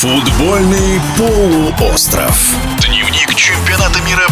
Футбольный полуостров. Дневник чемпионата мира.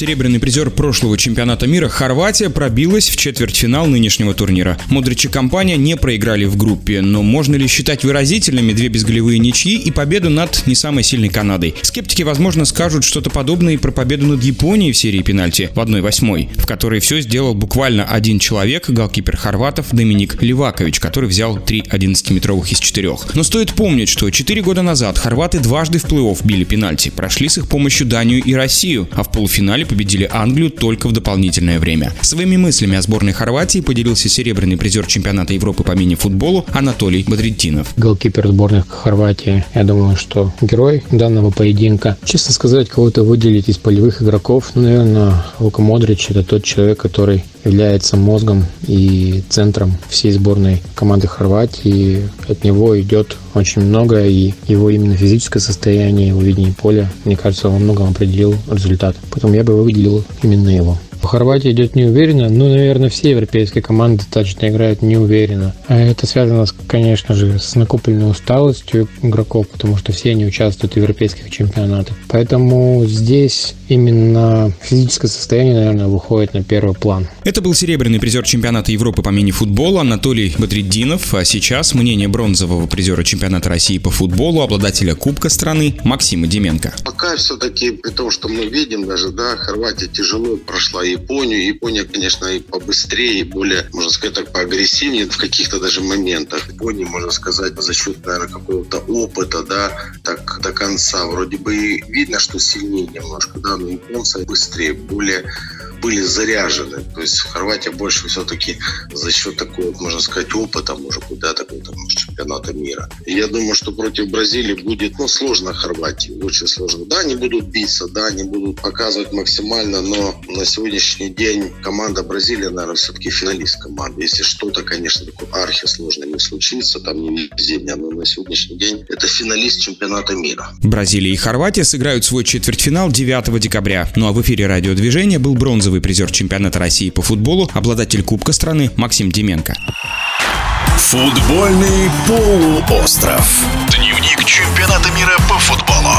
Серебряный призер прошлого чемпионата мира Хорватия пробилась в четвертьфинал нынешнего турнира. Модрич компания не проиграли в группе, но можно ли считать выразительными две безголевые ничьи и победу над не самой сильной Канадой? Скептики, возможно, скажут что-то подобное и про победу над Японией в серии пенальти в 1-8, в которой все сделал буквально один человек, голкипер хорватов Доминик Левакович, который взял три 11-метровых из четырех. Но стоит помнить, что 4 года назад хорваты дважды в плей-офф били пенальти, прошли с их помощью Данию и Россию, а в полуфинале победили Англию только в дополнительное время. Своими мыслями о сборной Хорватии поделился серебряный призер чемпионата Европы по мини-футболу Анатолий Бадриддинов. Голкипер сборной Хорватии, я думаю, что герой данного поединка. Честно сказать, кого-то выделить из полевых игроков, наверное, Лука Модрич – это тот человек, который является мозгом и центром всей сборной команды Хорватии. От него идет очень много, и его именно физическое состояние, его видение поля, мне кажется, во многом определил результат. Поэтому я бы выделил именно его. Хорватия идет неуверенно, ну, наверное, все европейские команды достаточно играют неуверенно. А это связано, конечно же, с накопленной усталостью игроков, потому что все они участвуют в европейских чемпионатах. Поэтому здесь именно физическое состояние, наверное, выходит на первый план. Это был серебряный призер чемпионата Европы по мини-футболу Анатолий Бадриддинов, а сейчас мнение бронзового призера чемпионата России по футболу, обладателя Кубка страны Максима Деменко. Пока все-таки, при том, что мы видим даже, да, Хорватия тяжело прошла Японию. Япония, конечно, и побыстрее, и более, можно сказать так, поагрессивнее в каких-то даже моментах. Япония, можно сказать, за счет, наверное, какого-то опыта, да, так до конца. Вроде бы и видно, что сильнее немножко, да, но японцы быстрее, более были заряжены. То есть Хорватия больше все-таки за счет такого, можно сказать, опыта, может быть, да, такого там, чемпионата мира. Я думаю, что против Бразилии будет, ну, сложно Хорватии, очень сложно. Да, они будут биться, да, они будут показывать максимально, но на сегодняшний день команда Бразилии, наверное, все-таки финалист команды. Если что-то, конечно, такое архисложно не случится, там не везение, но на сегодняшний день это финалист чемпионата мира. Бразилия и Хорватия сыграют свой четвертьфинал 9 декабря. Ну а в эфире радиодвижения был бронзовый бронзовый призер чемпионата России по футболу, обладатель Кубка страны Максим Деменко. Футбольный полуостров. Дневник чемпионата мира по футболу.